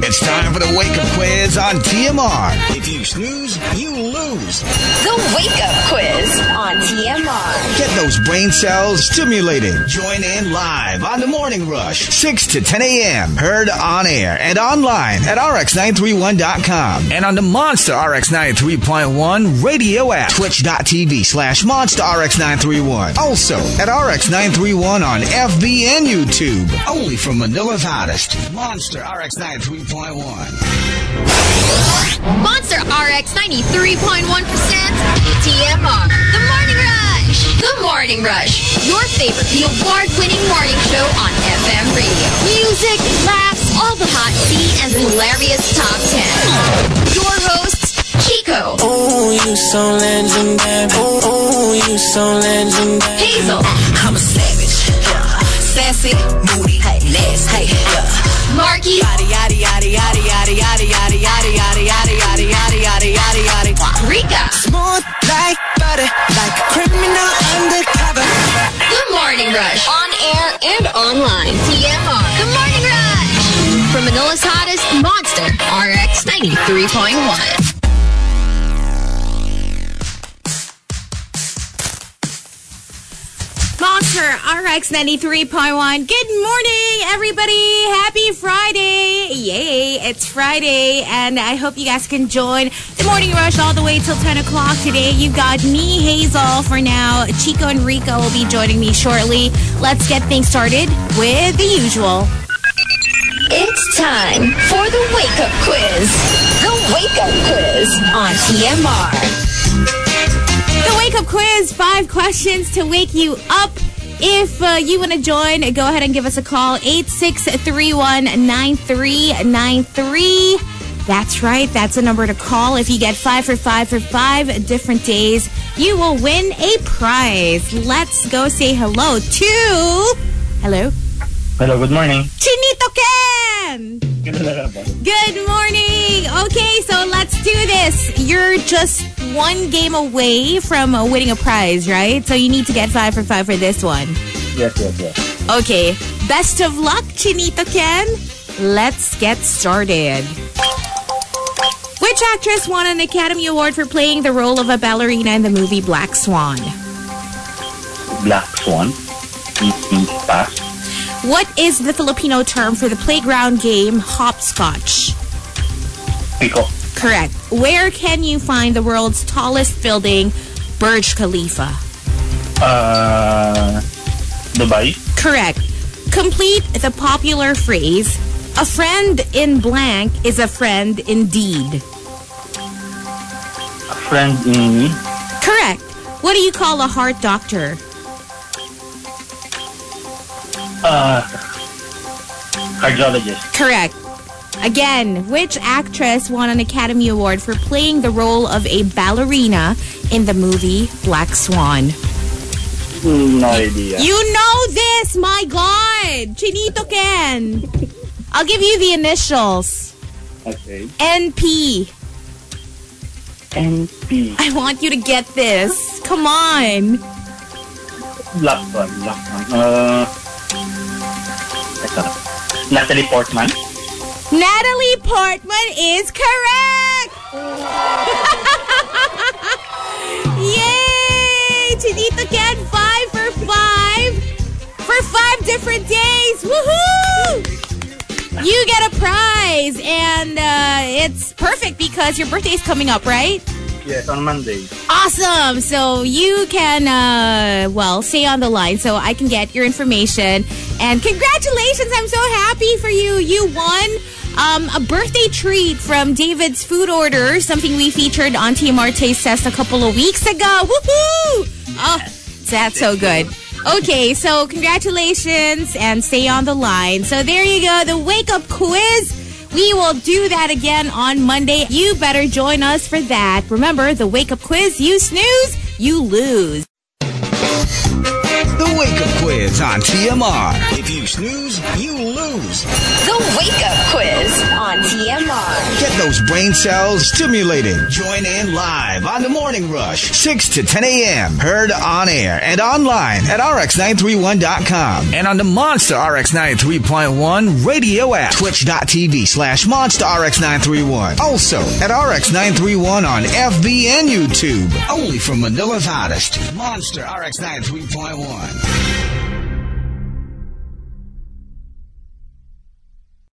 It's time for the Wake Up Quiz on TMR. If you snooze, you lose. The Wake Up Quiz on TMR. Get those brain cells stimulated. Join in live on the Morning Rush, 6 to 10 a.m. Heard on air and online at rx931.com and on the Monster RX 93.1 radio app, twitch.tv slash Monster RX 931. Also at RX 931 on FB and YouTube. Only from Manila's hottest, Monster RX 93.1. Monster RX 93.1% TMR. The Morning Rush. The Morning Rush. Your favorite, the award-winning morning show on FM radio. Music, laughs, all the hot tea, and hilarious top 10. Your hosts, Chico, Oh, you so legendary. Oh, oh, you so legendary. Hazel, I'm a savage. Yeah. Sassy, moody, hey, nasty, hey, yeah. Marky, Yada Rush. On air and online. TMR. Good Morning Rush. From Manila's hottest monster, RX 93.1. Monster RX 93.1. Good morning, everybody. Happy Friday. Yay, it's Friday, and I hope you guys can join the morning rush all the way till 10 o'clock today. You've got me, Hazel, for now. Chico and Rico will be joining me shortly. Let's get things started with the usual. It's time for the Wake Up Quiz. The Wake Up Quiz on TMR. The Wake Up Quiz, five questions to wake you up. If uh, you want to join, go ahead and give us a call, 8631-9393. That's right, that's a number to call. If you get five for five for five different days, you will win a prize. Let's go say hello to... Hello? Hello, good morning. Chinito Ken! Good morning. Okay, You're just one game away from uh, winning a prize, right? So you need to get five for five for this one. Yes, yes, yes. Okay, best of luck, Chinito Ken. Let's get started. Which actress won an Academy Award for playing the role of a ballerina in the movie Black Swan? Black Swan. Mm, Pass. What is the Filipino term for the playground game hopscotch? Piko. Correct. Where can you find the world's tallest building, Burj Khalifa? Uh, Dubai. Correct. Complete the popular phrase, a friend in blank is a friend indeed. A friend in. Correct. What do you call a heart doctor? Uh, cardiologist. Correct. Again, which actress won an Academy Award for playing the role of a ballerina in the movie Black Swan? No idea. You know this, my God! Chinito Ken! I'll give you the initials. Okay. NP. NP. I want you to get this. Come on. Black Swan. Black Swan. Uh. Natalie Portman. Natalie Portman is correct! Yay! Chinito Ken, five for five for five different days. Woohoo! You get a prize, and uh, it's perfect because your birthday is coming up, right? Yes, on Monday. Awesome. So you can, uh, well, stay on the line so I can get your information. And congratulations. I'm so happy for you. You won um, a birthday treat from David's Food Order, something we featured on TMR Taste Test a couple of weeks ago. Woohoo! Oh, that's so good. Okay, so congratulations and stay on the line. So there you go, the wake up quiz. We will do that again on Monday. You better join us for that. Remember, the wake up quiz, you snooze, you lose. The Wake Up Quiz on TMR. If you snooze, you lose. The Wake Up Quiz on TMR. Get those brain cells stimulated. Join in live on the Morning Rush, 6 to 10 a.m. Heard on air and online at rx931.com and on the Monster RX 93.1 radio app, twitch.tv slash monster rx931. Also at rx931 on FB and YouTube. Only from Manila's hottest, Monster RX 93.1.